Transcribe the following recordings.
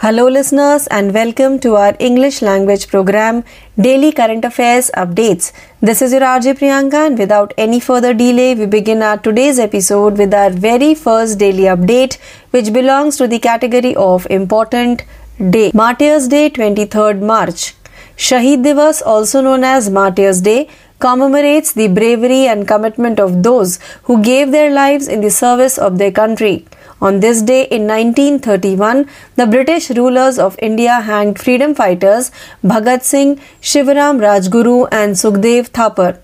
Hello, listeners, and welcome to our English language program, Daily Current Affairs Updates. This is your RJ Priyanka, and without any further delay, we begin our today's episode with our very first daily update, which belongs to the category of Important Day. Martyrs Day, 23rd March. Shahid Divas, also known as Martyrs Day, commemorates the bravery and commitment of those who gave their lives in the service of their country. On this day in 1931, the British rulers of India hanged freedom fighters Bhagat Singh, Shivaram Rajguru, and Sukhdev Thapar.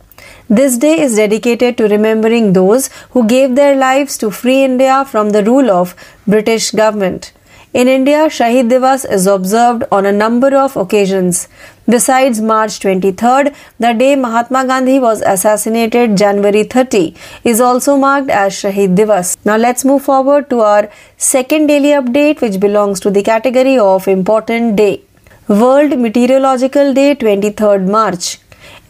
This day is dedicated to remembering those who gave their lives to free India from the rule of British government. In India, Shahid Divas is observed on a number of occasions. Besides March 23rd, the day Mahatma Gandhi was assassinated, January 30, is also marked as Shahid Divas. Now let's move forward to our second daily update, which belongs to the category of Important Day. World Meteorological Day, 23rd March.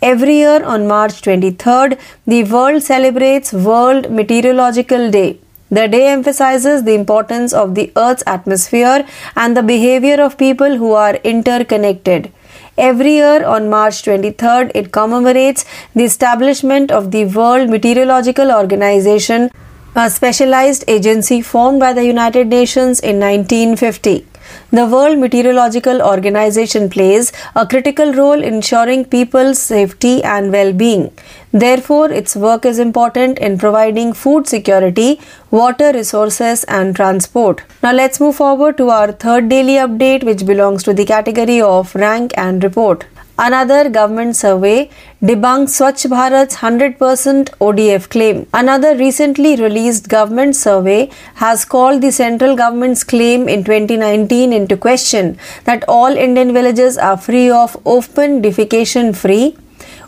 Every year on March 23rd, the world celebrates World Meteorological Day. The day emphasizes the importance of the Earth's atmosphere and the behavior of people who are interconnected. Every year on March 23rd, it commemorates the establishment of the World Meteorological Organization, a specialized agency formed by the United Nations in 1950. The World Meteorological Organization plays a critical role in ensuring people's safety and well being. Therefore, its work is important in providing food security, water resources, and transport. Now, let's move forward to our third daily update, which belongs to the category of rank and report. Another government survey debunks Swachh Bharat's 100% ODF claim. Another recently released government survey has called the central government's claim in 2019 into question that all Indian villages are free of open defecation free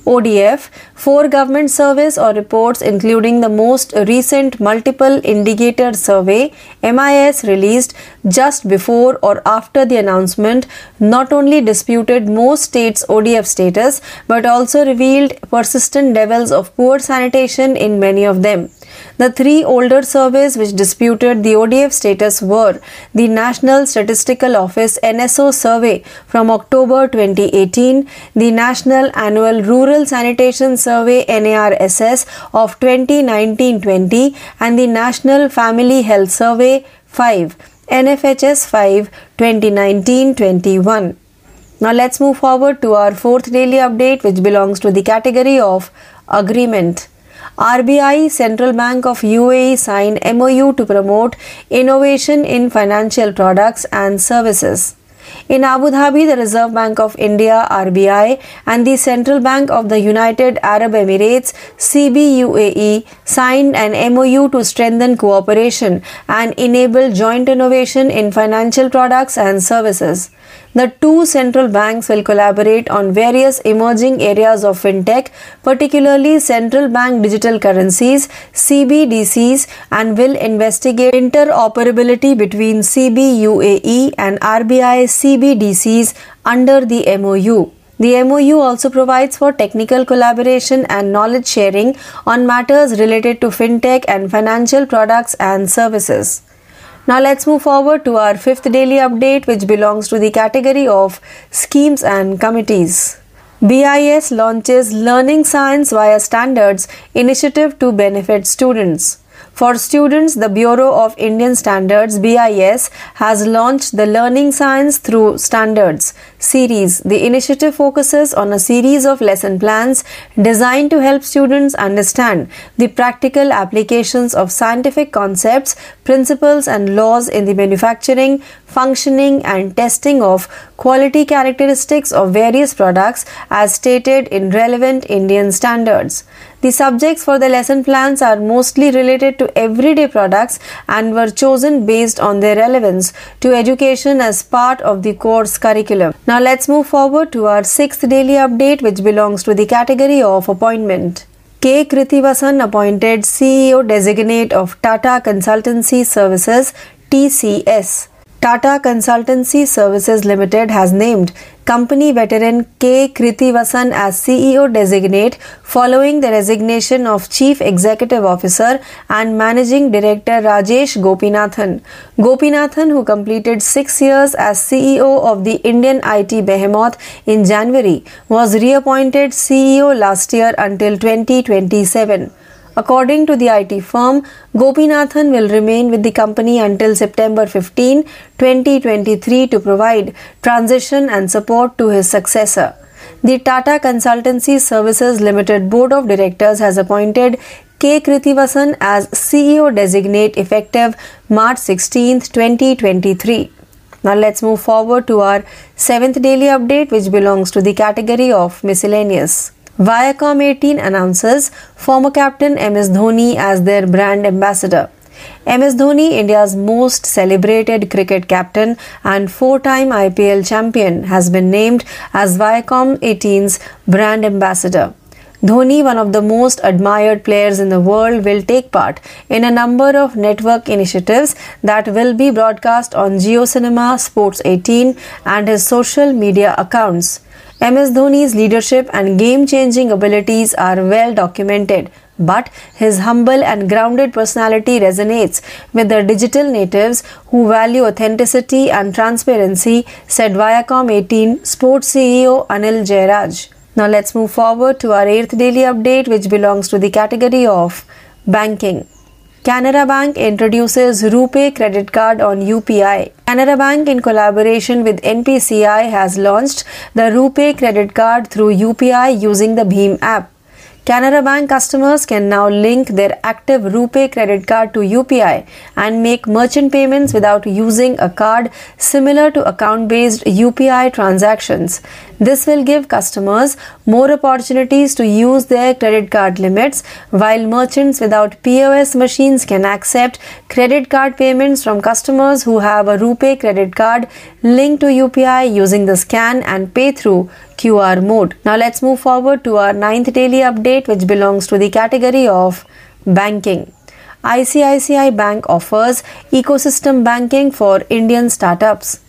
ODF, four government surveys or reports, including the most recent Multiple Indicator Survey MIS released just before or after the announcement, not only disputed most states' ODF status but also revealed persistent levels of poor sanitation in many of them. The three older surveys which disputed the ODF status were the National Statistical Office NSO survey from October 2018, the National Annual Rural Sanitation Survey NARSS of 2019-20 and the National Family Health Survey 5 NFHS 5 2019-21. Now let's move forward to our fourth daily update which belongs to the category of agreement. RBI Central Bank of UAE signed MOU to promote innovation in financial products and services. In Abu Dhabi, the Reserve Bank of India RBI and the Central Bank of the United Arab Emirates CBUAE signed an MOU to strengthen cooperation and enable joint innovation in financial products and services. The two central banks will collaborate on various emerging areas of fintech, particularly central bank digital currencies, CBDCs, and will investigate interoperability between CBUAE and RBI CBDCs under the MOU. The MOU also provides for technical collaboration and knowledge sharing on matters related to fintech and financial products and services. Now let's move forward to our fifth daily update, which belongs to the category of schemes and committees. BIS launches Learning Science via Standards initiative to benefit students. For students, the Bureau of Indian Standards BIS has launched the Learning Science through Standards series. The initiative focuses on a series of lesson plans designed to help students understand the practical applications of scientific concepts, principles, and laws in the manufacturing, functioning, and testing of quality characteristics of various products as stated in relevant Indian standards. The subjects for the lesson plans are mostly related to everyday products and were chosen based on their relevance to education as part of the course curriculum. Now let's move forward to our sixth daily update, which belongs to the category of appointment. K. Krithivasan appointed CEO designate of Tata Consultancy Services TCS. Tata Consultancy Services Limited has named company veteran K. Krithivasan as CEO designate following the resignation of Chief Executive Officer and Managing Director Rajesh Gopinathan. Gopinathan, who completed six years as CEO of the Indian IT behemoth in January, was reappointed CEO last year until 2027. According to the IT firm, Gopinathan will remain with the company until September 15, 2023 to provide transition and support to his successor. The Tata Consultancy Services Limited Board of Directors has appointed K. Krithivasan as CEO designate effective March 16, 2023. Now let's move forward to our seventh daily update, which belongs to the category of miscellaneous. Viacom 18 announces former captain MS Dhoni as their brand ambassador. MS Dhoni, India's most celebrated cricket captain and four time IPL champion, has been named as Viacom 18's brand ambassador. Dhoni, one of the most admired players in the world, will take part in a number of network initiatives that will be broadcast on JioCinema, Sports 18, and his social media accounts. MS Dhoni's leadership and game changing abilities are well documented, but his humble and grounded personality resonates with the digital natives who value authenticity and transparency, said Viacom 18 Sports CEO Anil Jairaj. Now let's move forward to our eighth daily update, which belongs to the category of banking. Canara Bank introduces RuPay credit card on UPI. Canara Bank, in collaboration with NPCI, has launched the RuPay credit card through UPI using the BHIM app. Canara Bank customers can now link their active RuPay credit card to UPI and make merchant payments without using a card similar to account based UPI transactions. This will give customers more opportunities to use their credit card limits, while merchants without POS machines can accept credit card payments from customers who have a RuPay credit card linked to UPI using the scan and pay through QR mode. Now let's move forward to our ninth daily update, which belongs to the category of banking. ICICI Bank offers ecosystem banking for Indian startups.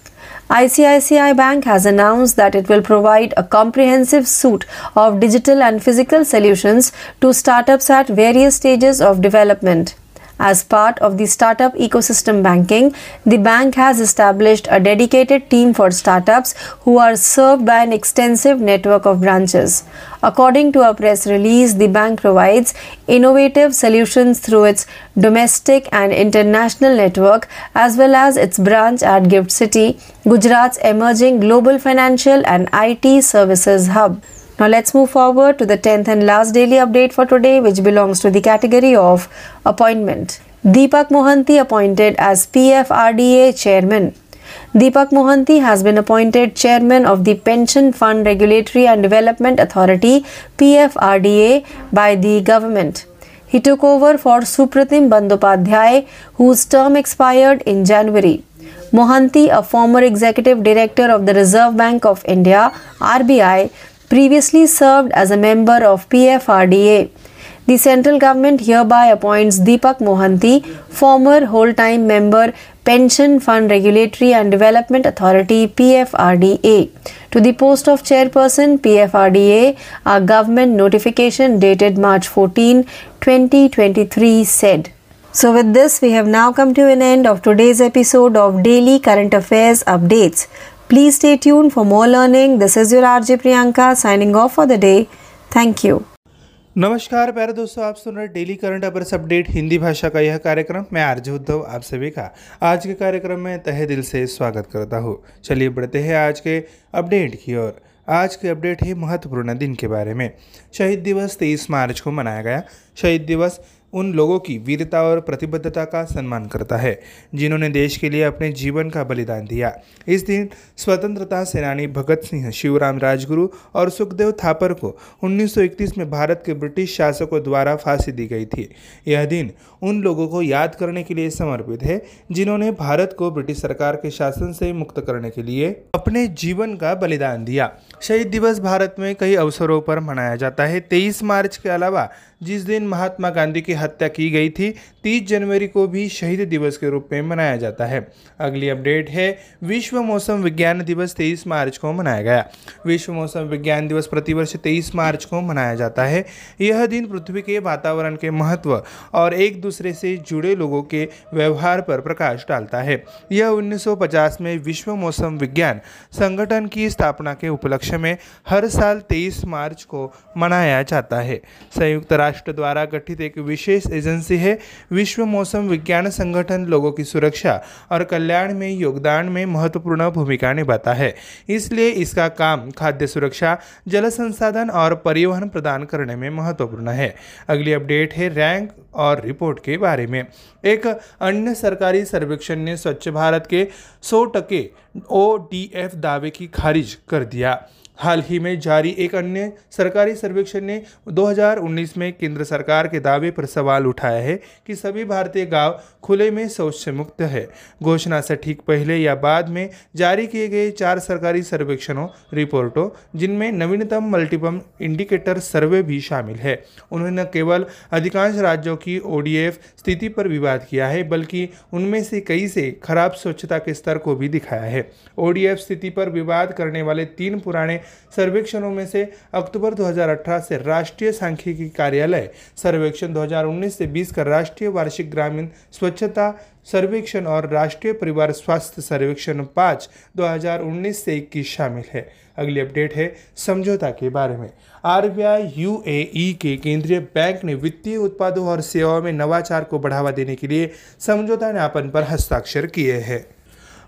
ICICI Bank has announced that it will provide a comprehensive suite of digital and physical solutions to startups at various stages of development. As part of the startup ecosystem banking, the bank has established a dedicated team for startups who are served by an extensive network of branches. According to a press release, the bank provides innovative solutions through its domestic and international network as well as its branch at Gift City, Gujarat's emerging global financial and IT services hub. Now let's move forward to the 10th and last daily update for today, which belongs to the category of appointment. Deepak Mohanty appointed as PFRDA chairman. Deepak Mohanty has been appointed chairman of the Pension Fund Regulatory and Development Authority PFRDA by the government. He took over for Supratim Bandyopadhyay, whose term expired in January. Mohanty, a former executive director of the Reserve Bank of India (RBI), previously served as a member of PFRDA. The central government hereby appoints Deepak Mohanty, former whole-time member Pension Fund Regulatory and Development Authority PFRDA, to the post of chairperson PFRDA. A government notification dated March 14, 2023 said. So, with this, we have now come to an end of today's episode of Daily Current Affairs Updates. Please stay tuned for more learning. This is your RJ Priyanka signing off for the day. Thank you. नमस्कार, प्यारे दोस्तों, आप सुन रहे daily current affairs update Hindi भाषा का यह कार्यक्रम मैं आरजे उद्धव, आप सभी का आज के कार्यक्रम में तहे दिल से स्वागत करता हूँ चलिए बढ़ते हैं आज के अपडेट की ओर आज के अपडेट है महत्वपूर्ण दिन के बारे में शहीद दिवस तेईस मार्च को मनाया गया शहीद दिवस उन लोगों की वीरता और प्रतिबद्धता का सम्मान करता है, जिन्होंने देश के लिए अपने जीवन का बलिदान दिया। इस दिन स्वतंत्रता सेनानी भगत सिंह, शिवराम राजगुरु और सुखदेव थापर को 1931 में भारत के ब्रिटिश शासकों द्वारा फांसी दी गई थी। यह दिन उन लोगों को याद करने के लिए समर्पित है, जिन्होंने भारत को ब्रिटिश सरकार के शासन से मुक्त करने के लिए अपने जीवन का बलिदान दिया। शहीद दिवस भारत में कई अवसरों पर मनाया जाता है। तेईस मार्च के अलावा, जिस दिन महात्मा गांधी की हत्या की गई थी 30 जनवरी को भी शहीद दिवस के रूप में मनाया जाता है। अगली अपडेट है, विश्व मौसम विज्ञान दिवस 23 मार्च को मनाया गया। विश्व मौसम विज्ञान दिवस प्रतिवर्ष 23 मार्च को मनाया जाता है। यह दिन पृथ्वी के वातावरण के महत्व और एक दूसरे से जुड़े लोगों के व्यवहार पर प्रकाश डालता है। यह 1950 में विश्व मौसम विज्ञान संगठन की स्थापना के उपलक्ष्य में हर साल 23 मार्च को मनाया जाता है। संयुक्त राष्ट्र द्वारा गठित एक विशेष एजेंसी है। विश्व मौसम विज्ञान संगठन लोगों की सुरक्षा और कल्याण में योगदान में महत्वपूर्ण भूमिका निभाता है। इसलिए इसका काम खाद्य सुरक्षा, जल संसाधन और परिवहन प्रदान करने में महत्वपूर्ण है। अगली अपडेट है रैंक और रिपोर्ट के बारे में। एक अन्य सरकारी सर्वेक्षण ने स्वच्छ भारत के 100 टके ODF दावे की खारिज कर दिया। हाल ही में जारी एक अन्य सरकारी सर्वेक्षण ने 2019 में केंद्र सरकार के दावे पर सवाल उठाया है कि सभी भारतीय गाँव खुले में शौच से मुक्त है। घोषणा से ठीक पहले या बाद में जारी किए गए चार सरकारी सर्वेक्षणों, रिपोर्टों, जिनमें नवीनतम मल्टीपम इंडिकेटर सर्वे भी शामिल है। उन्होंने न केवल अधिकांश राज्यों की ओडीएफ स्थिति पर विवाद किया है, बल्कि उनमें से कई से खराब स्वच्छता के स्तर को भी दिखाया है। ओडीएफ स्थिति पर विवाद करने वाले तीन पुराने सर्वेक्षणों में से अक्टूबर 2018 से राष्ट्रीय सांख्यिकी कार्यालय, सर्वेक्षण 2019 से 20 का राष्ट्रीय वार्षिक ग्रामीण स्वच्छता सर्वेक्षण और राष्ट्रीय परिवार स्वास्थ्य सर्वेक्षण पाँच 2019 से 21 शामिल है। अगली अपडेट है समझौता के बारे में। आरबीआई यूएई के केंद्रीय बैंक ने वित्तीय उत्पादों और सेवाओं में नवाचार को बढ़ावा देने के लिए समझौता ज्ञापन पर हस्ताक्षर किए हैं।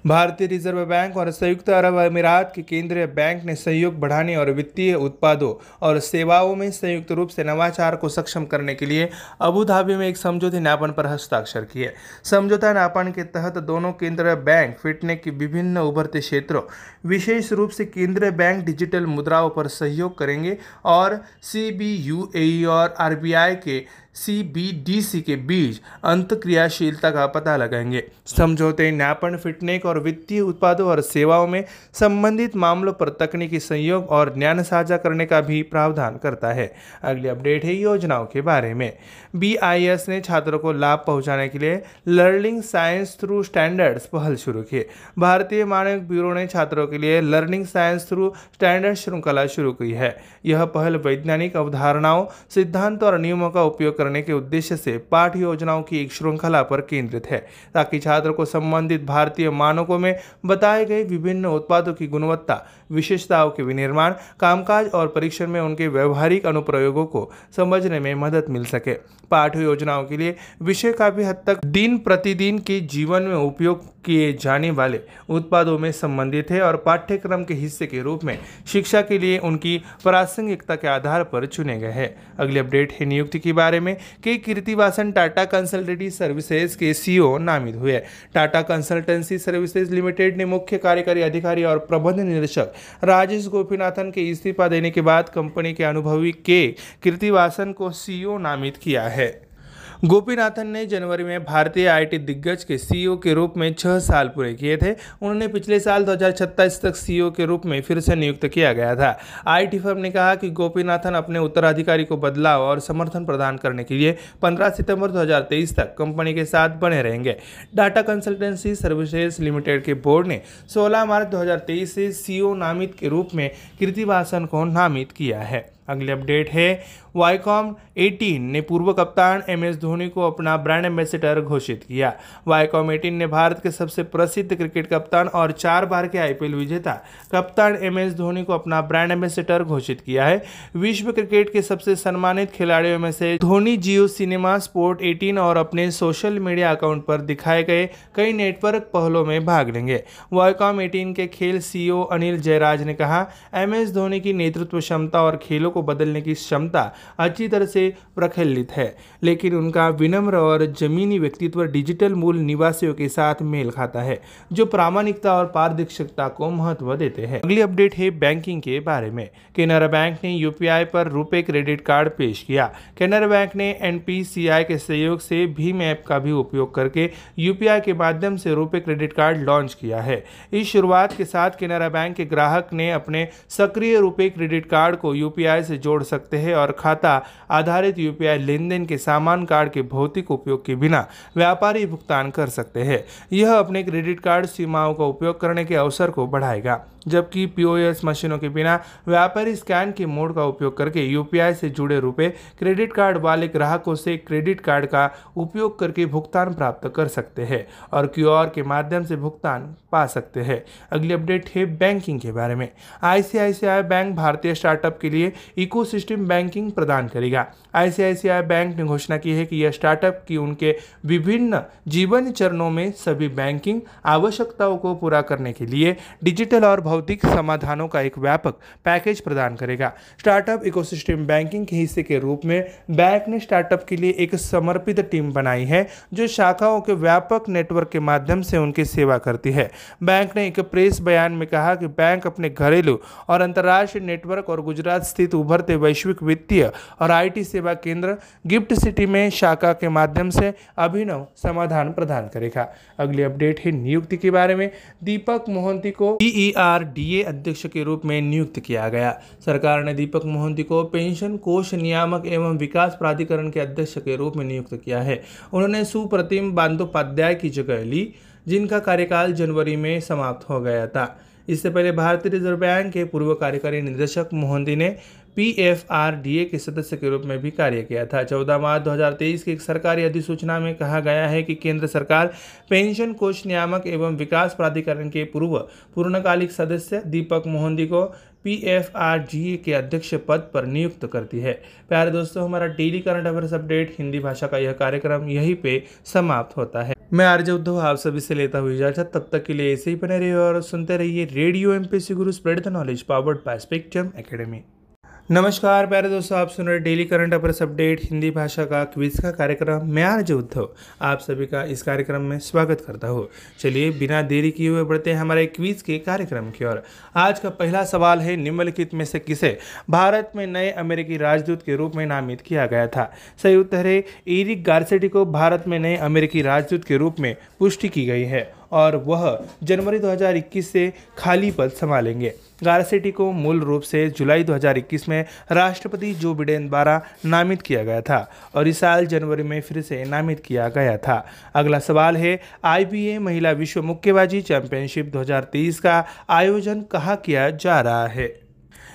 भारतीय रिज़र्व बैंक और संयुक्त अरब अमीरात के केंद्रीय बैंक ने सहयोग बढ़ाने और वित्तीय उत्पादों और सेवाओं में संयुक्त रूप से नवाचार को सक्षम करने के लिए अबू धाबी में एक समझौते ज्ञापन पर हस्ताक्षर किए। समझौता ज्ञापन के तहत दोनों केंद्रीय बैंक फिटने के विभिन्न उभरते क्षेत्रों, विशेष रूप से केंद्रीय बैंक डिजिटल मुद्राओं पर सहयोग करेंगे और सी और आरबीआई के सी, बी, डी, सी के बीच अंत क्रियाशीलता का पता लगाएँगे। समझौते न्यापन, फिटनेक और वित्तीय उत्पादों और सेवाओं में संबंधित मामलों पर तकनीकी सहयोग और ज्ञान साझा करने का भी प्रावधान करता है। अगली अपडेट है योजनाओं के बारे में। बीआईएस ने छात्रों को लाभ पहुँचाने के लिए लर्निंग साइंस थ्रू स्टैंडर्ड्स पहल शुरू की भारतीय मानक ब्यूरो ने छात्रों के लिए लर्निंग साइंस थ्रू स्टैंडर्ड श्रृंखला शुरू की है। यह पहल वैज्ञानिक अवधारणाओं, सिद्धांत और नियमों का उपयोग करने के उद्देश्य से पाठ योजनाओं की एक श्रृंखला पर केंद्रित है, ताकि छात्र को संबंधित भारतीय मानकों में बताए गए विभिन्न उत्पादों की गुणवत्ता विशेषताओं के विनिर्माण, कामकाज और परीक्षण में उनके व्यवहारिक अनुप्रयोगों को समझने में मदद मिल सके। पाठ योजनाओं के लिए विषय काफ़ी हद तक दिन प्रतिदिन के जीवन में उपयोग किए जाने वाले उत्पादों में संबंधित है और पाठ्यक्रम के हिस्से के रूप में शिक्षा के लिए उनकी प्रासंगिकता के आधार पर चुने गए हैं। अगली अपडेट है नियुक्ति के बारे में। कि कीर्तिवासन टाटा कंसल्टेंटी सर्विसेज़ के सीईओ नामित हुए। टाटा कंसल्टेंसी सर्विसेज़ लिमिटेड ने मुख्य कार्यकारी अधिकारी और प्रबंध निदेशक राजेश गोपीनाथन के इस्तीफा देने के बाद कंपनी के अनुभवी के कीर्तिवासन को सीईओ नामित किया है। गोपीनाथन ने जनवरी में भारतीय आईटी दिग्गज के सीईओ के रूप में छह साल पूरे किए थे। उन्होंने पिछले साल दो तक सीईओ के रूप में फिर से नियुक्त किया गया था। आईटी फर्म ने कहा कि गोपीनाथन अपने उत्तराधिकारी को बदलाव और समर्थन प्रदान करने के लिए 15 सितंबर 2023 तक कंपनी के साथ बने रहेंगे। डाटा कंसल्टेंसी सर्विसेज़ लिमिटेड के बोर्ड ने 16 मार्च 2023 से सीईओ नामित के रूप में कीर्तिवासन को नामित किया है। अगली अपडेट है वाईकॉम 18 ने पूर्व कप्तान एम एस धोनी को अपना ब्रांड एम्बेसडर घोषित किया। वाईकॉम 18 ने भारत के सबसे प्रसिद्ध क्रिकेट कप्तान और चार बार के आईपीएल विजेता कप्तान एम एस धोनी को अपना ब्रांड एम्बेसडर घोषित किया है। विश्व क्रिकेट के सबसे सम्मानित खिलाड़ियों में से धोनी जियो सिनेमा, स्पोर्ट 18 और अपने सोशल मीडिया अकाउंट पर दिखाए गए कई नेटवर्क पहलों में भाग लेंगे। वाईकॉम एटीन के खेल सीईओ अनिल जयराज ने कहा, एम एस धोनी की नेतृत्व क्षमता और खेलों को बदलने की क्षमता अच्छी तरह से प्रखलित है। लेकिन उनका विनम्र और जमीनी व्यक्तित्व डिजिटल मूल निवासियों के साथ मेल खाता है, जो प्रामाणिकता और पारदर्शिता को महत्व देते हैं। अगली अपडेट है बैंकिंग के बारे में। केनरा बैंक ने यूपीआई पर रुपए क्रेडिट कार्ड पेश किया। केनरा बैंक ने एनपीसीआई के सहयोग से भीम ऐप का भी उपयोग करके यूपीआई के माध्यम से रुपए क्रेडिट कार्ड लॉन्च किया है। इस शुरुआत के साथ केनरा बैंक के ग्राहक ने अपने सक्रिय रुपए क्रेडिट कार्ड को यूपीआई से जोड़ सकते हैं और खाता आधारित यूपीआई लेन के सामान कार्ड के भौतिक उपयोग के बिना व्यापारी भुगतान कर सकते हैं। यह अपने क्रेडिट कार्ड सीमाओं का उपयोग करने के अवसर को बढ़ाएगा। जबकि पीओएस मशीनों के बिना व्यापारी स्कैन के मोड का उपयोग करके यूपीआई से जुड़े रुपए, क्रेडिट कार्ड वाले ग्राहकों से क्रेडिट कार्ड का उपयोग करके भुगतान प्राप्त कर सकते हैं और क्यूआर के माध्यम से भुगतान पा सकते हैं। अगली अपडेट है बैंकिंग के बारे में। आईसीआईसीआई बैंक भारतीय स्टार्टअप के लिए इकोसिस्टम बैंकिंग प्रदान करेगा। आईसीआईसीआई बैंक ने घोषणा की है कि यह स्टार्टअप की उनके विभिन्न जीवन चरणों में सभी बैंकिंग आवश्यकताओं को पूरा करने के लिए डिजिटल और भौतिक समाधानों का एक व्यापक पैकेज प्रदान करेगा। स्टार्टअप इकोसिस्टम बैंकिंग के हिस्से के रूप में बैंक ने स्टार्टअप के लिए एक समर्पित टीम बनाई है, जो शाखाओं के व्यापक नेटवर्क के माध्यम से उनकी सेवा करती है। बैंक ने एक प्रेस बयान में कहा कि बैंक अपने घरेलू और अंतर्राष्ट्रीय नेटवर्क और गुजरात स्थित उभरते वैश्विक वित्तीय और आईटी सेवा केंद्र गिफ्ट सिटी में शाखा के माध्यम से अभिनव समाधान प्रदान करेगा। अगली अपडेट है नियुक्ति के बारे में। दीपक मोहंती को डीईआरडीए अध्यक्ष के रूप में नियुक्त किया गया। सरकार ने दीपक मोहंती को पेंशन, कोष, नियामक एवं विकास प्राधिकरण के अध्यक्ष के रूप में नियुक्त किया है। उन्होंने सुप्रतिम बंदोपाध्याय की जगह ली, जिनका कार्यकाल जनवरी में समाप्त हो गया था। इससे पहले भारतीय रिज़र्व बैंक के पूर्व कार्यकारी निदेशक मोहंती ने पीएफआरडीए के सदस्य के रूप में भी कार्य किया था। 14 मार्च 2023 की एक सरकारी अधिसूचना में कहा गया है कि केंद्र सरकार पेंशन कोष नियामक एवं विकास प्राधिकरण के पूर्व पूर्णकालिक सदस्य दीपक मोहंदी को पीएफआरडीए के अध्यक्ष पद पर नियुक्त करती है। प्यारे दोस्तों, हमारा daily current affairs update Hindi भाषा का यह कार्यक्रम यहीं पे समाप्त होता है। मैं आर्य उद्धव, आप सभी से लेता हुई इजाज़त। तब तक के लिए ऐसे ही बने रहिए और सुनते रहिए radio MPC Guru spread the knowledge, powered by Spectrum academy. नमस्कार, प्यारे दोस्तों, आप सुन रहे daily current affairs update Hindi भाषा का क्विज का कार्यक्रम, मैं आर्ज उद्धव। आप सभी का इस कार्यक्रम में स्वागत करता हूँ। चलिए, बिना देरी किए हुए बढ़ते हैं हमारे क्विज के कार्यक्रम की ओर। आज का पहला सवाल है, निम्नलिखित में से किसे? भारत में नए अमेरिकी राजदूत के रूप में नामित किया गया था। सही उत्तर है, एरिक गार्सेटी को भारत में नए अमेरिकी राजदूत के रूप में पुष्टि की गई है। और वह जनवरी 2021 से खाली पद संभालेंगे। गारसेटी को मूल रूप से जुलाई 2021 में राष्ट्रपति जो बिडेन द्वारा नामित किया गया था और इस साल जनवरी में फिर से नामित किया गया था। अगला सवाल है आईबीए महिला विश्व मुक्केबाजी चैंपियनशिप 2023 का आयोजन कहाँ किया जा रहा है?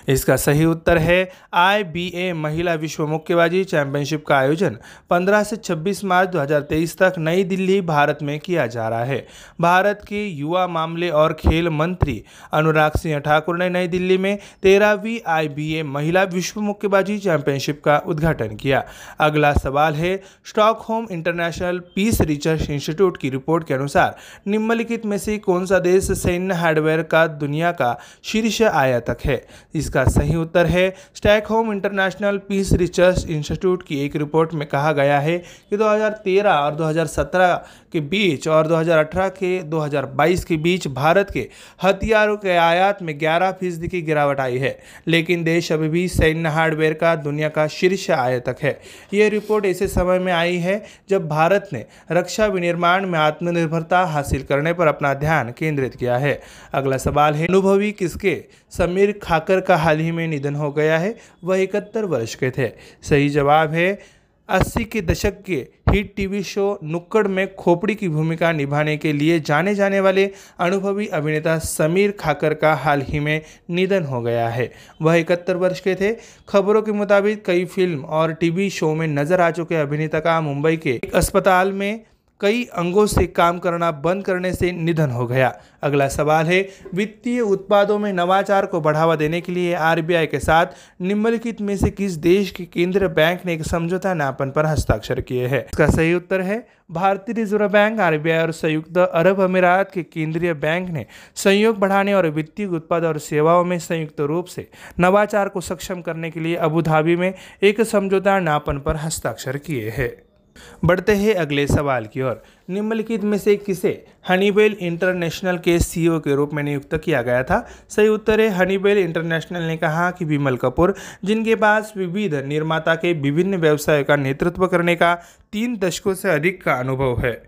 इसका सही उत्तर है आईबीए महिला विश्व मुक्केबाजी चैंपियनशिप का आयोजन। 15 से 26 मार्च 2023 तक नई दिल्ली, भारत में किया जा रहा है। भारत के युवा मामले और खेल मंत्री अनुराग सिंह ठाकुर ने नई दिल्ली में तेरहवीं आई महिला विश्व मुक्केबाजी चैंपियनशिप का उद्घाटन किया। अगला सवाल है, Stockholm International Peace Research Institute की रिपोर्ट के अनुसार निम्नलिखित में से कौन सा देश सैन्य हार्डवेयर का दुनिया का शीर्ष आयातक है? इसका इसका सही उत्तर है। Stockholm International Peace Research Institute की एक रिपोर्ट में कहा गया है कि 2013 और 2017 के बीच और 2018 के 2022 के बीच भारत के हथियारों के आयात में 11 फ़ीसदी की गिरावट आई है। लेकिन देश अभी भी सैन्य हार्डवेयर का, दुनिया का शीर्ष आयातक है। यह रिपोर्ट ऐसे समय में आई है जब भारत ने रक्षा विनिर्माण में आत्मनिर्भरता हासिल करने पर अपना ध्यान केंद्रित किया है। अगला सवाल है, अनुभवी किसके? समीर खाकर का हाल ही में निधन हो गया है, वह इकहत्तर वर्ष के थे। सही जवाब है, अस्सी के दशक के हिट टीवी शो नुक्कड़ में खोपड़ी की भूमिका निभाने के लिए जाने जाने वाले अनुभवी अभिनेता समीर खाकर का हाल ही में निधन हो गया है। वह इकहत्तर वर्ष के थे। खबरों के मुताबिक कई फ़िल्म और टीवी शो में नज़र आ चुके अभिनेता का मुंबई के एक अस्पताल में कई अंगों से काम करना बंद करने से निधन हो गया। अगला सवाल है, वित्तीय उत्पादों में नवाचार को बढ़ावा देने के लिए आरबीआई के साथ निम्नलिखित में से किस देश के केंद्रीय बैंक ने एक समझौता ज्ञापन पर हस्ताक्षर किए हैं? इसका सही उत्तर है, भारतीय रिज़र्व बैंक, आरबीआई और संयुक्त अरब अमीरात के केंद्रीय बैंक ने सहयोग बढ़ाने और वित्तीय उत्पाद और सेवाओं में संयुक्त रूप से नवाचार को सक्षम करने के लिए अबुधाबी में एक समझौता ज्ञापन पर हस्ताक्षर किए हैं। बढ़ते हैं अगले सवाल की ओर। निम्नलिखित में से किसे हनीबेल इंटरनेशनल के सीईओ के रूप में नियुक्त किया गया था? सही उत्तर है हनीबेल इंटरनेशनल ने कहा कि विमल कपूर, जिनके पास विविध निर्माता के विभिन्न व्यवसाय का नेतृत्व करने का तीन दशकों से अधिक का अनुभव है।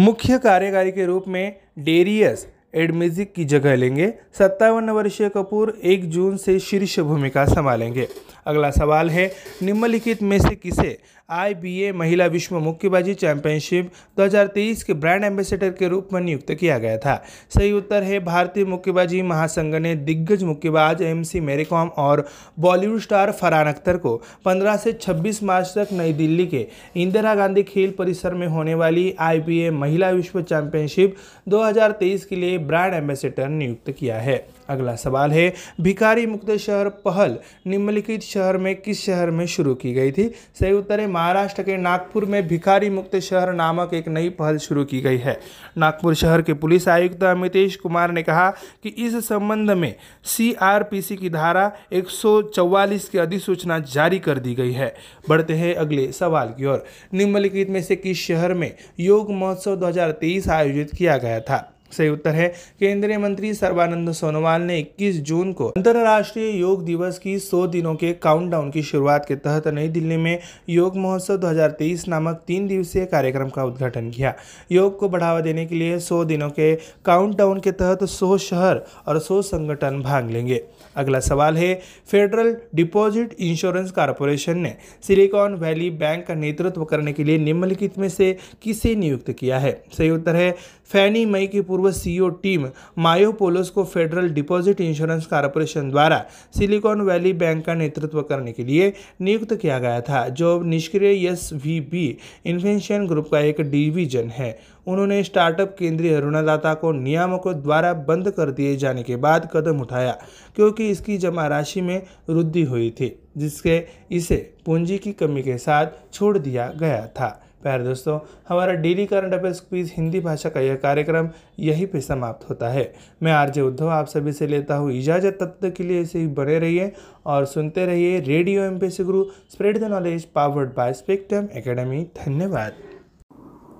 मुख्य कार्यकारी के रूप में डेरियस एडमिजिक की जगह लेंगे। सत्तावन वर्षीय कपूर एक जून से शीर्ष भूमिका संभालेंगे। अगला सवाल है, निम्नलिखित में से किसे आई महिला विश्व मुक्केबाजी चैंपियनशिप 2023 के ब्रांड एम्बेसडर के रूप में नियुक्त किया गया था। सही उत्तर है, भारतीय मुक्केबाजी महासंघ ने दिग्गज मुक्केबाज एम सी मेरीकॉम और बॉलीवुड स्टार फरहान अख्तर को 15 से 26 मार्च तक नई दिल्ली के इंदिरा गांधी खेल परिसर में होने वाली आई महिला विश्व चैंपियनशिप 2023 के लिए ब्रांड एम्बेसडर नियुक्त किया है। अगला सवाल है, भिखारी मुक्त शहर पहल निम्नलिखित शहर में किस शहर में शुरू की गई थी? सही उत्तर है, महाराष्ट्र के नागपुर में भिखारी मुक्त शहर नामक एक नई पहल शुरू की गई है। नागपुर शहर के पुलिस आयुक्त अमितेश कुमार ने कहा कि इस संबंध में सीआरपीसी की धारा एक सौ चौवालीस की अधिसूचना जारी कर दी गई है। बढ़ते हैं अगले सवाल की ओर। निम्नलिखित में से किस शहर में योग महोत्सव 2023 आयोजित किया गया था? सही उत्तर है। केंद्रीय मंत्री सर्बानंद सोनोवाल ने 21 जून को अंतर्राष्ट्रीय योग दिवस की 100 दिनों के काउंटडाउन की शुरुआत के तहत नई दिल्ली में योग महोत्सव 2023 नामक तीन दिवसीय कार्यक्रम का उद्घाटन किया। योग को बढ़ावा देने के लिए 100 दिनों के काउंटडाउन के तहत 100 शहर और 100 संगठन भाग लेंगे। अगला सवाल है, फेडरल डिपॉजिट इंश्योरेंस कारपोरेशन ने सिलिकॉन वैली बैंक का नेतृत्व करने के लिए निम्नलिखित में से किसे नियुक्त किया है? सही उत्तर है फैनी मई की पूर्व सीईओ टीम मायोपोलोस को फेडरल डिपॉजिट इंश्योरेंस कारपोरेशन द्वारा सिलिकॉन वैली बैंक का नेतृत्व करने के लिए नियुक्त किया गया था, जो निष्क्रिय S V B invention group का एक डिवीज़न है। उन्होंने स्टार्टअप केंद्रीय ऋणदाता को नियामकों द्वारा बंद कर दिए जाने के बाद कदम उठाया, क्योंकि इसकी जमा राशि में वृद्धि हुई थी, जिसके इसे पूंजी की कमी के साथ छोड़ दिया गया था। प्यारे दोस्तों हमारा daily current affairs quiz Hindi भाषा का यह कार्यक्रम यहीं पे समाप्त होता है। मैं आरजे उद्धव आप सभी से लेता हूँ इजाज़त तब तक के लिए ऐसे ही बने रहिए और सुनते रहिए radio M P Guru spread the knowledge powered by Spectrum academy धन्यवाद।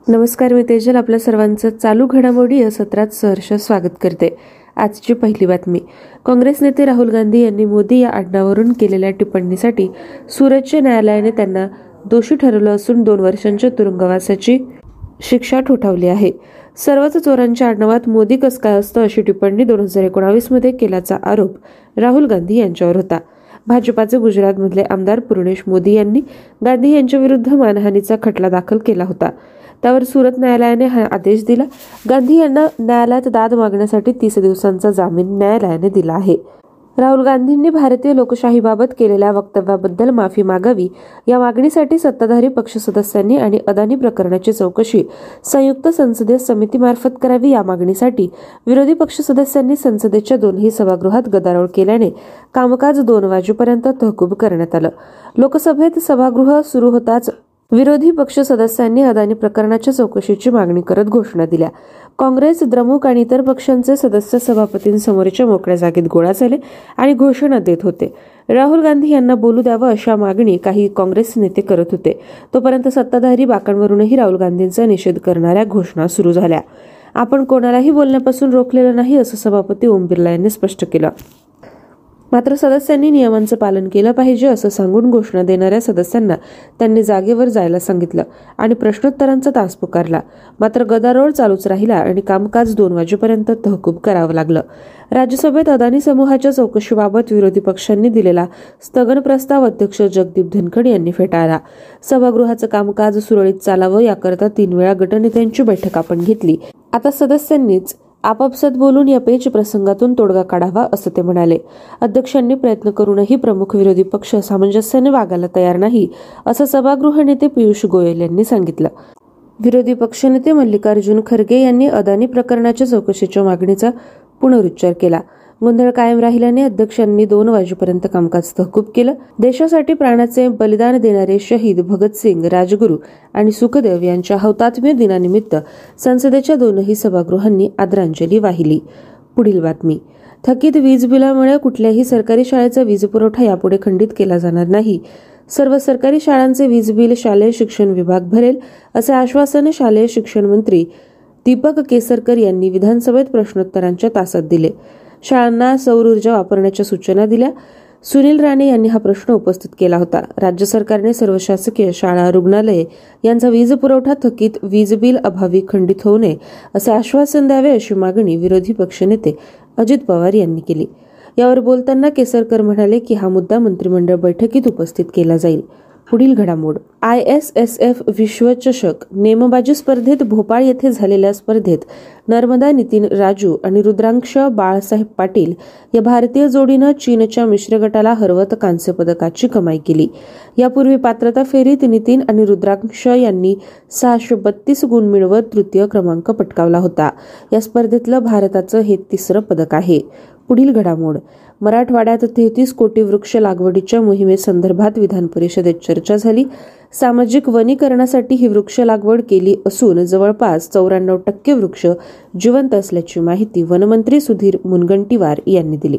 नमस्कार मी तेजल आपल्या सर्वांचं चालू घडामोडी या सत्रात सहर्ष स्वागत करते. आजची पहिली बातमी. काँग्रेस नेते राहुल गांधी यांनी मोदी या आडनावरून केलेल्या टिप्पणीसाठी सुरतच्या न्यायालयाने त्यांना दोषी ठरवलं असून दोन वर्षांच्या तुरुंगवासाची शिक्षा ठोठावली आहे. सर्वच चोरांच्या आडनावात मोदी कस काय असतं अशी टिप्पणी दोन हजार एकोणावीसमध्ये केल्याचा आरोप राहुल गांधी यांच्यावर होता. भाजपाचे गुजरातमधले आमदार पूर्णेश मोदी यांनी गांधी यांच्या विरुद्ध मानहानीचा खटला दाखल केला होता. त्यावर सुरत न्यायालयाने हा आदेश दिला. गांधी यांना न्यायालयात दाद मागण्यासाठी तीस दिवसांचा जामीन न्यायालयाने दिला आहे. राहुल गांधींनी भारतीय लोकशाहीबाबत केलेल्या वक्तव्याबद्दल माफी मागावी. या मागणीसाठी सत्ताधारी पक्ष सदस्यांनी आणि अदानी प्रकरणाची चौकशी संयुक्त संसदीय समितीमार्फत करावी या मागणीसाठी विरोधी पक्ष सदस्यांनी संसदेच्या दोन्ही सभागृहात गदारोळ केल्याने कामकाज दोन वाजेपर्यंत तहकूब करण्यात आलं. लोकसभेत सभागृह सुरू होताच विरोधी पक्ष सदस्यांनी अदानी प्रकरणाच्या चौकशीची मागणी करत घोषणा दिल्या. काँग्रेस द्रमुक आणि इतर पक्षांचे सदस्य सभापतींसमोरच्या मोकळ्या जागेत गोळा झाले आणि घोषणा देत होते. राहुल गांधी यांना बोलू द्यावं अशा मागणी काही काँग्रेस नेते करत होते. तोपर्यंत सत्ताधारी बाकांवरूनही राहुल गांधींचा निषेध करणाऱ्या घोषणा सुरू झाल्या. आपण कोणालाही बोलण्यापासून रोखलेलं नाही असं सभापती ओम बिर्ला यांनी स्पष्ट केलं. मात्र सदस्यांनी नियमांचं पालन केलं पाहिजे असं सांगून घोषणा देणाऱ्या सदस्यांना त्यांनी जागेवर जायला सांगितलं आणि प्रश्नोत्तरांचा तास पुकारला. मात्र गदारोळ चालूच राहिला आणि कामकाज दोन वाजेपर्यंत तहकूब करावं लागलं. राज्यसभेत अदानी समूहाच्या चौकशीबाबत विरोधी पक्षांनी दिलेला स्थगन प्रस्ताव अध्यक्ष जगदीप धनखड यांनी फेटाळला. सभागृहाचं कामकाज सुरळीत चालावं याकरता तीन वेळा गटनेत्यांची बैठक आपण घेतली. आता सदस्यांनीच आपापसात बोलून या पेच प्रसंगातून तोडगा काढावा असं ते म्हणाले. अध्यक्षांनी प्रयत्न करूनही प्रमुख विरोधी पक्ष सामंजस्याने वागायला तयार नाही असं सभागृह नेते पियुष गोयल यांनी सांगितलं. विरोधी पक्षनेते मल्लिकार्जुन खरगे यांनी अदानी प्रकरणाच्या चौकशीच्या मागणीचा पुनरुच्चार केला. गोंधळ कायम राहिल्याने अध्यक्षांनी दोन वाजेपर्यंत कामकाज तहकूब केलं. देशासाठी प्राणाचे बलिदान देणारे शहीद भगतसिंग राजगुरू आणि सुखदेव यांच्या हौतात्म्य दिनानिमित्त संसदेच्या दोनही सभागृहांनी आदरांजली वाहिली. पुढील बातमी. थकीत वीज बिलामुळे कुठल्याही सरकारी शाळेचा वीज पुरवठा यापुढे खंडित केला जाणार नाही. सर्व सरकारी शाळांचे वीज बिल शालेय शिक्षण विभाग भरेल असे आश्वासन शालेय शिक्षण मंत्री दीपक केसरकर यांनी विधानसभेत प्रश्नोत्तरांच्या तासात दिले. शाळांना सौर ऊर्जा वापरण्याच्या सूचना दिल्या. सुनील राणे यांनी हा प्रश्न उपस्थित केला होता. राज्य सरकारने सर्व शासकीय शाळा रुग्णालये यांचा वीज पुरवठा थकीत वीज बिल अभावी खंडित होऊ नये असे आश्वासन द्यावे अशी मागणी विरोधी पक्षनेते अजित पवार यांनी केली. यावर बोलताना केसरकर म्हणाले की हा मुद्दा मंत्रिमंडळ बैठकीत उपस्थित केला जाईल. पुढील घडामोड. आय एस एस एफ विश्वचषक नेमबाजी स्पर्धेत भोपाळ येथे झालेल्या स्पर्धेत नर्मदा नितीन राजू आणि रुद्रांक्ष बाळासाहेब पाटील या भारतीय जोडीनं चीनच्या मिश्र गटाला हरवत कांस्य पदकाची कमाई केली. यापूर्वी पात्रता फेरीत नितीन आणि रुद्रांक्ष यांनी सहाशे बत्तीस गुण मिळवत तृतीय क्रमांक पटकावला होता. या स्पर्धेतलं भारताचं हे तिसरं पदक आहे. पुढील घडामोड. मराठवाड्यात तेहतीस कोटी वृक्ष लागवडीच्या मोहिमेसंदर्भात विधान परिषदेत चर्चा झाली. सामाजिक वनीकरणासाठी ही वृक्ष लागवड केली असून जवळपास चौऱ्याण्णव टक्के वृक्ष जिवंत असल्याची माहिती वनमंत्री सुधीर मुनगंटीवार यांनी दिली.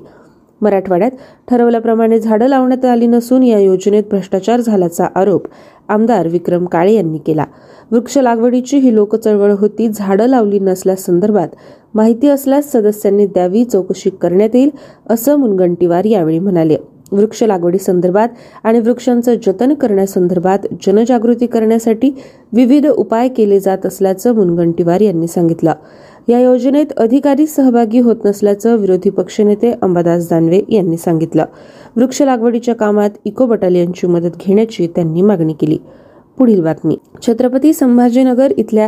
मराठवाड्यात ठरवल्याप्रमाणे झाडं लावण्यात आली नसून या योजनेत भ्रष्टाचार झाल्याचा आरोप आमदार विक्रम काळे यांनी केला. वृक्ष लागवडीची ही लोकचळवळ होती. झाडं लावली नसल्यासंदर्भात माहिती असल्यास सदस्यांनी द्यावी चौकशी करण्यात येईल असं मुनगंटीवार यावेळी म्हणाले. वृक्ष लागवडी संदर्भात आणि वृक्षांचं जतन करण्यासंदर्भात जनजागृती करण्यासाठी विविध उपाय केले जात असल्याचं मुनगंटीवार यांनी सांगितलं. या योजनेत अधिकारी सहभागी होत नसल्याचं विरोधी पक्षनेते अंबादास दानवे यांनी सांगितलं. वृक्ष लागवडीच्या कामात इको बटालियनची मदत घेण्याची त्यांनी मागणी केली. पुढील बातमी. छत्रपती संभाजीनगर इथल्या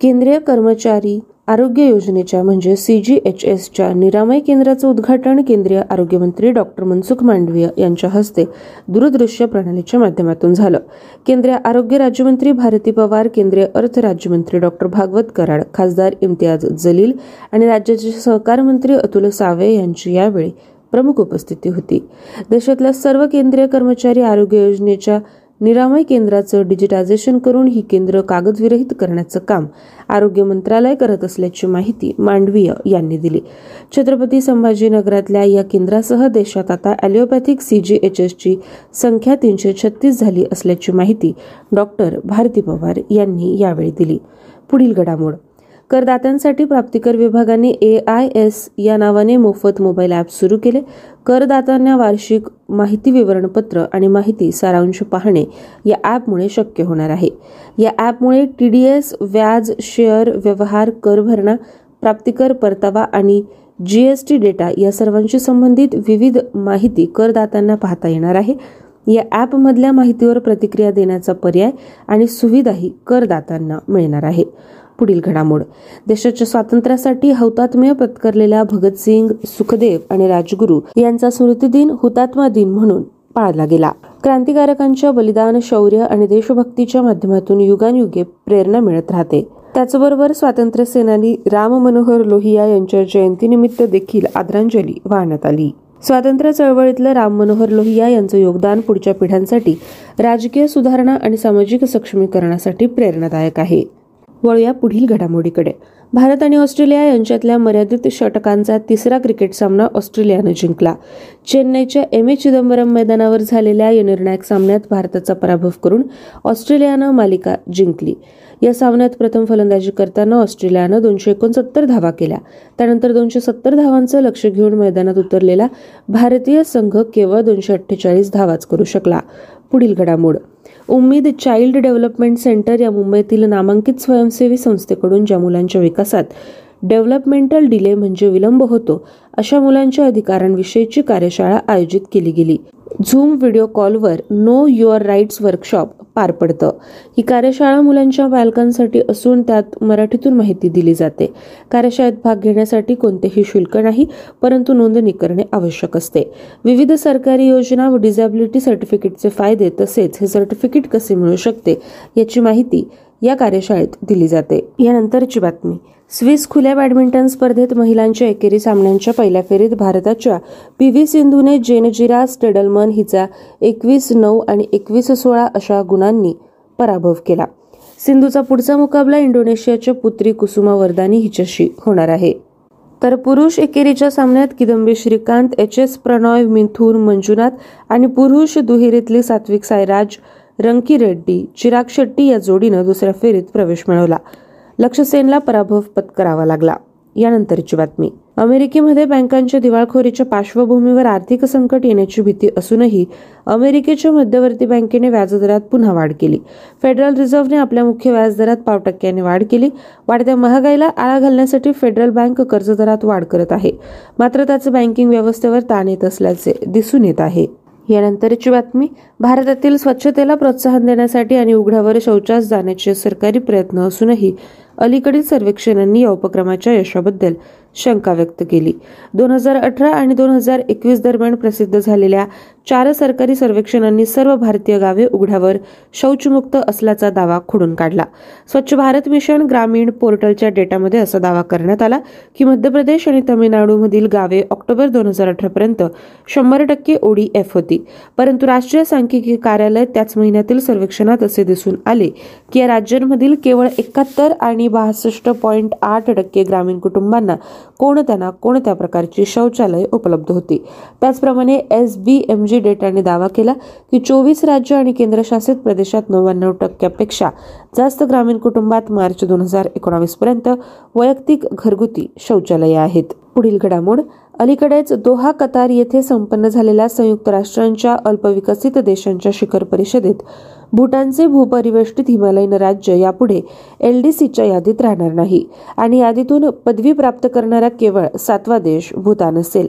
केंद्रीय कर्मचारी आरोग्य योजनेच्या म्हणजे सी जी एच एसच्या निरामय केंद्राचं उद्घाटन केंद्रीय आरोग्यमंत्री डॉक्टर मनसुख मांडवीय यांच्या हस्ते दूरदृश्य प्रणालीच्या माध्यमातून झालं. केंद्रीय आरोग्य राज्यमंत्री भारती पवार केंद्रीय अर्थ राज्यमंत्री डॉक्टर भागवत कराड खासदार इम्तियाज जलील आणि राज्याचे सहकार मंत्री अतुल सावे यांची यावेळी प्रमुख उपस्थिती होती. देशातल्या सर्व केंद्रीय कर्मचारी आरोग्य योजनेच्या निरामय केंद्राचं डिजिटायझेशन करून ही केंद्र कागदविरहित करण्याचं काम आरोग्य मंत्रालय करत असल्याची माहिती मांडवीय यांनी दिली. छत्रपती संभाजीनगरातल्या या केंद्रासह देशात आता ॲलिओपॅथिक सीजीएचएसची संख्या तीनशे छत्तीस झाली असल्याची माहिती डॉक्टर भारती पवार यांनी यावेळी दिली. पुढील घडामोड. करदात्यांसाठी प्राप्तिकर विभागाने ए आय एस या नावाने मोफत मोबाईल ॲप सुरू केले. करदात्यांना वार्षिक माहिती विवरणपत्र आणि माहिती सारांश पाहणे या ॲपमुळे शक्य होणार आहे. या ॲपमुळे टी डी एस व्याज शेअर व्यवहार कर भरणा प्राप्तिकर परतावा आणि जी एस टी डेटा या सर्वांशी संबंधित विविध माहिती करदात्यांना पाहता येणार आहे. या ॲपमधल्या माहितीवर प्रतिक्रिया देण्याचा पर्याय आणि सुविधाही करदात्यांना मिळणार आहे. पुढील घडामोड. देशाच्या स्वातंत्र्यासाठी हौतात्म्य पत्करलेल्या भगतसिंग सुखदेव आणि राजगुरू यांचा स्मृतिदिन हुतात्मा दिन म्हणून पाळला गेला. क्रांतिकारकांच्या बलिदान शौर्य आणि देशभक्तीच्या माध्यमातून युगानयुगे प्रेरणा मिळत राहते. त्याचबरोबर स्वातंत्र्य सेनानी राम मनोहर लोहिया यांच्या जयंतीनिमित्त देखील आदरांजली वाहण्यात आली. स्वातंत्र्य चळवळीतलं राम मनोहर लोहिया यांचं योगदान पुढच्या पिढ्यांसाठी राजकीय सुधारणा आणि सामाजिक सक्षमीकरणासाठी प्रेरणादायक आहे. वळूया पुढील घडामोडीकडे. भारत आणि ऑस्ट्रेलिया यांच्यातल्या मर्यादित षटकांचा तिसरा क्रिकेट सामना ऑस्ट्रेलियानं जिंकला. चेन्नईच्या एम ए चिदंबरम मैदानावर झालेल्या या निर्णायक सामन्यात भारताचा पराभव करून ऑस्ट्रेलियानं मालिका जिंकली. या सामन्यात प्रथम फलंदाजी करताना ऑस्ट्रेलियानं दोनशे एकोणसत्तर धावा केल्या. त्यानंतर दोनशे सत्तर धावांचं लक्ष घेऊन मैदानात उतरलेला भारतीय संघ केवळ दोनशे अठ्ठेचाळीस धावाच करू शकला. पुढील घडामोड. उम्मीद चाइल्ड डेव्हलपमेंट सेंटर या मुंबईतील नामांकित स्वयंसेवी संस्थेकडून ज्या मुलांच्या विकासात डेव्हलपमेंटल डिले म्हणजे विलंब होतो अशा मुलांच्या अधिकारांविषयीची कार्यशाळा आयोजित केली गेली. झूम व्हिडिओ कॉलवर नो युअर राईट्स वर्कशॉप पार पडतं. ही कार्यशाळा मुलांच्या बालकांसाठी असून त्यात मराठीतून माहिती दिली जाते. कार्यशाळेत भाग घेण्यासाठी कोणतेही शुल्क नाही परंतु नोंदणी करणे आवश्यक असते. विविध सरकारी योजना व डिझॅबिलिटी सर्टिफिकेटचे फायदे तसेच हे सर्टिफिकेट कसे मिळू शकते याची माहिती या कार्यशाळेत दिली जाते. यानंतरची बातमी. स्विस खुल्या बॅडमिंटन स्पर्धेत महिलांच्या एकेरी सामन्यांच्या पहिल्या फेरीत भारताच्या पी व्ही सिंधूने जेनजिरा स्टेडलमन हिचा एकवीस नऊ आणि एकवीस सोळा अशा गुणांनी पराभव केला. सिंधूचा पुढचा मुकाबला इंडोनेशियाच्या पुत्री कुसुमा वर्दानी हिच्याशी होणार आहे. तर पुरुष एकेरीच्या सामन्यात किदंबी श्रीकांत एच एस प्रणॉय मिथून मंजुनाथ आणि पुरुष दुहेरीतली सात्विक साईराज रंकी रेड्डी चिराग शेट्टी या जोडीनं दुसऱ्या फेरीत प्रवेश मिळवला. लक्ष सेनला पराभव पत्करावा लागला. यानंतरची बातमी. अमेरिकेमध्ये बँकांच्या दिवाळखोरीच्या पार्श्वभूमीवर आर्थिक संकट येण्याची भीती असूनही अमेरिकेच्या मध्यवर्ती बँकेने व्याजदरात पुन्हा वाढ केली. फेडरल रिझर्व्हने आपल्या मुख्य व्याजदरात पाव टक्क्याने वाढ केली. वाढत्या महागाईला आळा घालण्यासाठी फेडरल बँक कर्जदरात वाढ करत आहे. मात्र त्याचे बँकिंग व्यवस्थेवर ताण येत असल्याचे दिसून येत आहे. यानंतरची बातमी भारतातील स्वच्छतेला प्रोत्साहन देण्यासाठी आणि उघड्यावर शौचास जाण्याचे सरकारी प्रयत्न असूनही अलीकडील सर्वेक्षणांनी या उपक्रमाच्या यशाबद्दल शंका व्यक्त केली. दोन हजार अठरा आणि दोन हजार एकवीस दरम्यान प्रसिद्ध झालेल्या चार सरकारी सर्वेक्षणांनी सर्व भारतीय गावे उघड्यावर शौचमुक्त असल्याचा दावा खोडून काढला. स्वच्छ भारत मिशन ग्रामीण पोर्टलच्या डेटामध्ये असा दावा करण्यात आला की मध्य प्रदेश आणि तामिळनाडूमधील गावे ऑक्टोबर दोन हजार अठरा पर्यंत शंभर टक्के ओडीएफ होती. परंतु राष्ट्रीय सांख्यिकी कार्यालय त्याच महिन्यातील सर्वेक्षणात असे दिसून आले की या राज्यांमधील केवळ एकाहत्तर आणि बासष्ट पॉईंट आठ टक्के ग्रामीण कुटुंबांना कोणत्या ना कोणत्या प्रकारची शौचालय उपलब्ध होती? त्याचप्रमाणे एस बी एम जी डेटाने दावा केला की चोवीस राज्य आणि केंद्रशासित प्रदेशात नव्याण्णव टक्क्यापेक्षा जास्त ग्रामीण कुटुंबात मार्च दोन हजार एकोणावीस पर्यंत वैयक्तिक घरगुती शौचालये आहेत. पुढील घडामोड अलीकडेच दोहा कतार येथे संपन्न झालेल्या संयुक्त राष्ट्रांच्या अल्पविकसित देशांच्या शिखर परिषदेत भूटानचे भूपरिवेष्टित हिमालयीन राज्य यापुढे एल डी सीच्या यादीत राहणार नाही आणि यादीतून पदवी प्राप्त करणारा केवळ सातवा देश भूतान असेल.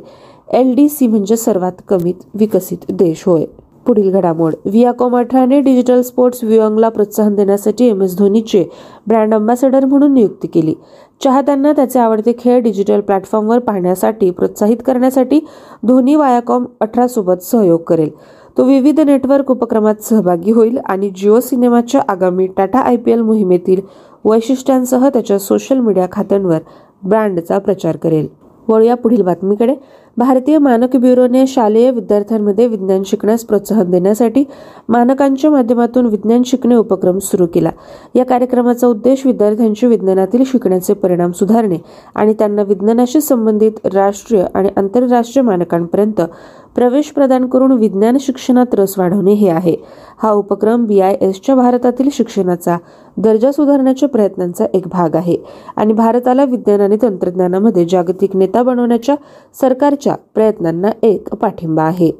एल डी सी म्हणजे सर्वात कमीत विकसित देश होय. पुढील घडामोड. वियाकॉम अठराने डिजिटल स्पोर्ट्स व्युअंगला प्रोत्साहन देण्यासाठी एम एस धोनीचे ब्रँड अम्बॅसेडर म्हणून नियुक्ती केली. चाहत्यांना त्याचे आवडते खेळ डिजिटल प्लॅटफॉर्मवर पाहण्यासाठी प्रोत्साहित करण्यासाठी धोनी वायाकॉम अठरा सोबत सहयोग करेल. तो विविध नेटवर्क उपक्रमात सहभागी होईल आणि जिओ सिनेमाच्या आगामी टाटा आय पी एल मोहिमेतील वैशिष्ट्यांसह त्याच्या सोशल मीडिया खात्यांवर ब्रँडचा प्रचार करेल. वळूया पुढील बातमीकडे. भारतीय मानक ब्युरोने शालेय विद्यार्थ्यांमध्ये विज्ञान शिकण्यास प्रोत्साहन देण्यासाठी मानकांच्या माध्यमातून विज्ञान शिकणे उपक्रम सुरू केला. या कार्यक्रमाचा उद्देश विद्यार्थ्यांचे विज्ञानातील शिकण्याचे परिणाम सुधारणे आणि त्यांना विज्ञानाशी संबंधित राष्ट्रीय आणि आंतरराष्ट्रीय मानकांपर्यंत प्रवेश प्रदान करून विज्ञान शिक्षणात रस वाढवणे हे आहे. हा उपक्रम बी आय एसच्या भारतातील शिक्षणाचा दर्जा सुधारण्याच्या प्रयत्नांचा एक भाग आहे आणि भारताला विज्ञान आणि तंत्रज्ञानामध्ये जागतिक नेता बनवण्याच्या सरकारच्या प्रयत्नांना एक पाठिंबा आहे.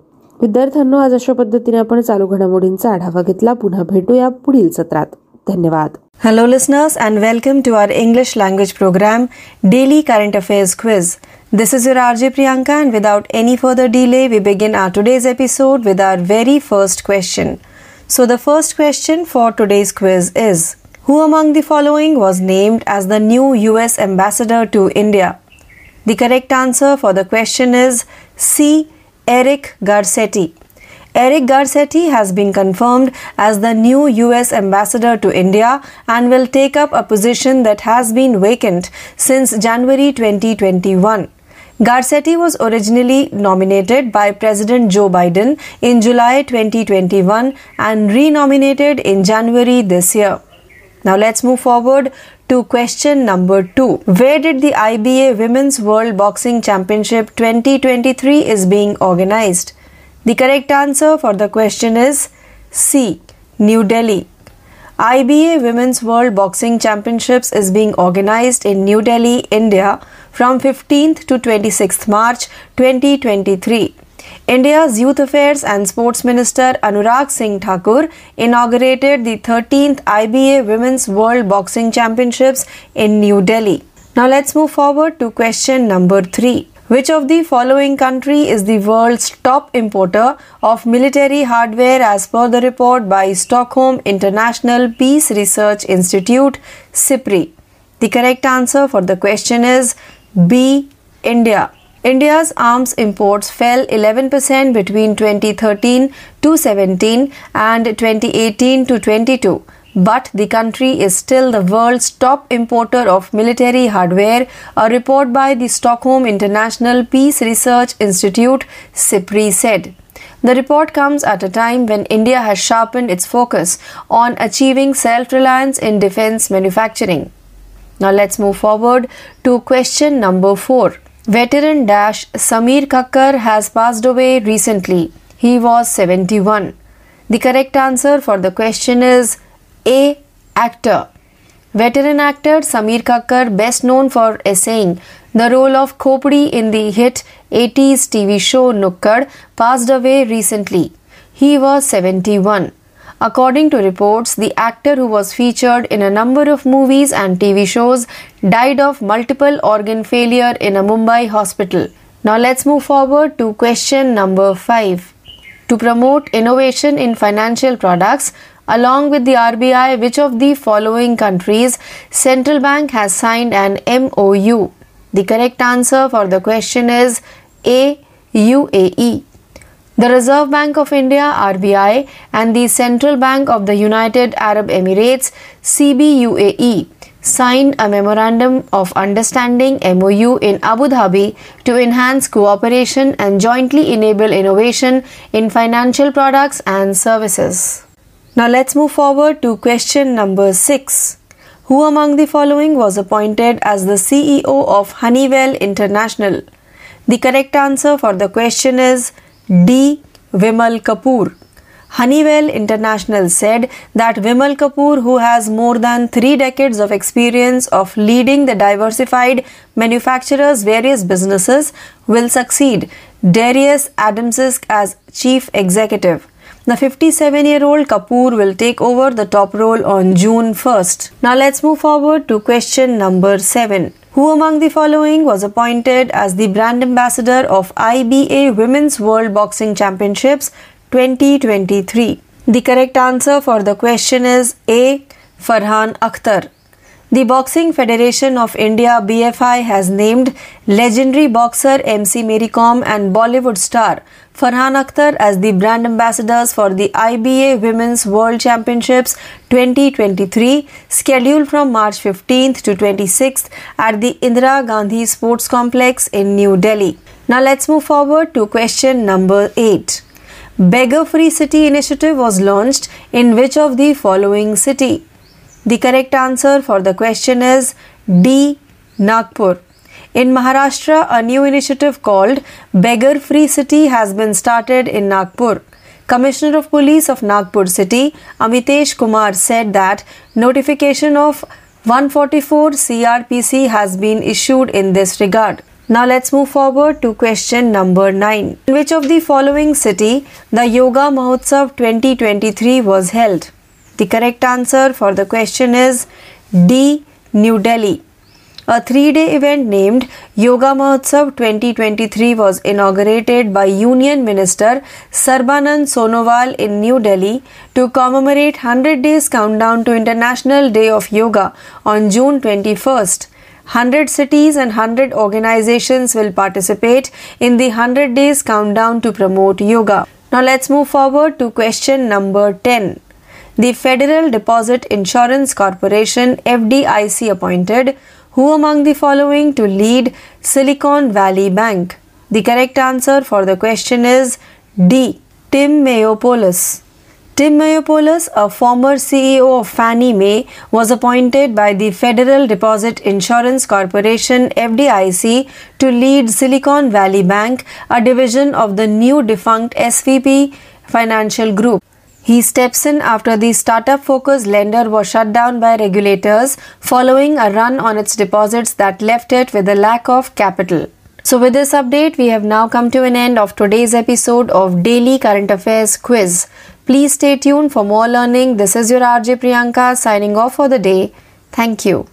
विद्यार्थ्यांनो आज अशा पद्धतीने आपण चालू घडामोडींचा आढावा घेतला. पुन्हा भेटूया पुढील सत्रात. धन्यवाद. Hello listeners and welcome to our English language programme daily current affairs Quiz. This is your RJ Priyanka, and without any further delay, we begin our today's episode with our very first question. So, the first question for today's quiz is Who among the following was named as the new US ambassador to India? The correct answer for the question is C. Eric Garcetti. Eric Garcetti has been confirmed as the new US ambassador to India and will take up a position that has been vacant since January 2021. Garcetti was originally nominated by President Joe Biden in July 2021 and renominated in January this year. Now let's move forward to question number 2. Where did the IBA Women's World Boxing Championship 2023 is being organized? The correct answer for the question is C. New Delhi. IBA Women's World Boxing Championships is being organized in New Delhi, India from 15th to 26th March 2023. India's Youth Affairs and Sports Minister Anurag Singh Thakur inaugurated the 13th IBA Women's World Boxing Championships in New Delhi. Now let's move forward to question number 3. Which of the following country is the world's top importer of military hardware as per the report by Stockholm International Peace Research Institute SIPRI? The correct answer for the question is B. India. India's arms imports fell 11% between 2013 to 17 and 2018 to 22 but the country is still the world's top importer of military hardware, a report by the Stockholm International Peace Research Institute, SIPRI, said. The report comes at a time when India has sharpened its focus on achieving self reliance in defense manufacturing. Now let's move forward to question number 4. Veteran Dash Samir Kakkar has passed away recently. He was 71. The correct answer for the question is a. Actor Veteran actor Samir Kakkar, best known for essaying the role of Khopdi in the hit 80s TV show Nukkad, passed away recently. He was 71. According to reports, the actor who was featured in a number of movies and TV shows died of multiple organ failure in a Mumbai hospital. Now let's move forward to question number 5. To promote innovation in financial products, along with the RBI, which of the following countries central bank has signed an MOU? The correct answer for the question is A. UAE. The Reserve Bank of India RBI and the Central Bank of the United Arab Emirates CBUAE signed a memorandum of understanding MOU in Abu Dhabi to enhance cooperation and jointly enable innovation in financial products and services. Now let's move forward to question number 6. Who among the following was appointed as the CEO of Honeywell International? The correct answer for the question is D. Vimal Kapoor. Honeywell International said that Vimal Kapoor, who has more than three decades of experience of leading the diversified manufacturer's various businesses, will succeed Darius Adamczyk as chief executive. The 57 year old Kapoor will take over the top role on June 1st. Now let's move forward to question number 7. Who among the following was appointed as the brand ambassador of IBA Women's World Boxing Championships 2023? The correct answer for the question is A. Farhan Akhtar. The Boxing Federation of India BFI has named legendary boxer MC Mary Kom and Bollywood star Farhan Akhtar as the brand ambassadors for the IBA Women's World Championships 2023 scheduled from March 15th to 26th at the Indira Gandhi Sports Complex in New Delhi. Now let's move forward to question number 8. Beggar Free City initiative was launched in which of the following city? The correct answer for the question is D. Nagpur. In Maharashtra, a new initiative called Beggar Free City has been started in Nagpur. Commissioner of Police of Nagpur City, Amitesh Kumar, said that notification of 144 CRPC has been issued in this regard. Now let's move forward to question number 9. In which of the following city the Yoga Mahotsav 2023 was held? The correct answer for the question is D. New Delhi. A three day event named Yoga Mahotsav 2023 was inaugurated by Union Minister Sarbanand Sonowal in New Delhi to commemorate 100 Days Countdown to International Day of Yoga on June 21st. 100 cities and 100 organizations will participate in the 100 Days Countdown to promote yoga. Now let's move forward to question number 10 the Federal Deposit Insurance Corporation FDIC appointed who among the following to lead Silicon Valley Bank? The correct answer for the question is D. Tim Mayopoulos. Tim Mayopoulos, a former CEO of Fannie Mae, was appointed by the Federal Deposit Insurance Corporation FDIC to lead Silicon Valley Bank, a division of the new defunct SVB Financial Group. He steps in after the startup focused lender was shut down by regulators following a run on its deposits that left it with a lack of capital. So, with this update, we have now come to an end of today's episode of Daily Current Affairs Quiz. Please stay tuned for more learning. This is your RJ Priyanka signing off for the day. Thank you.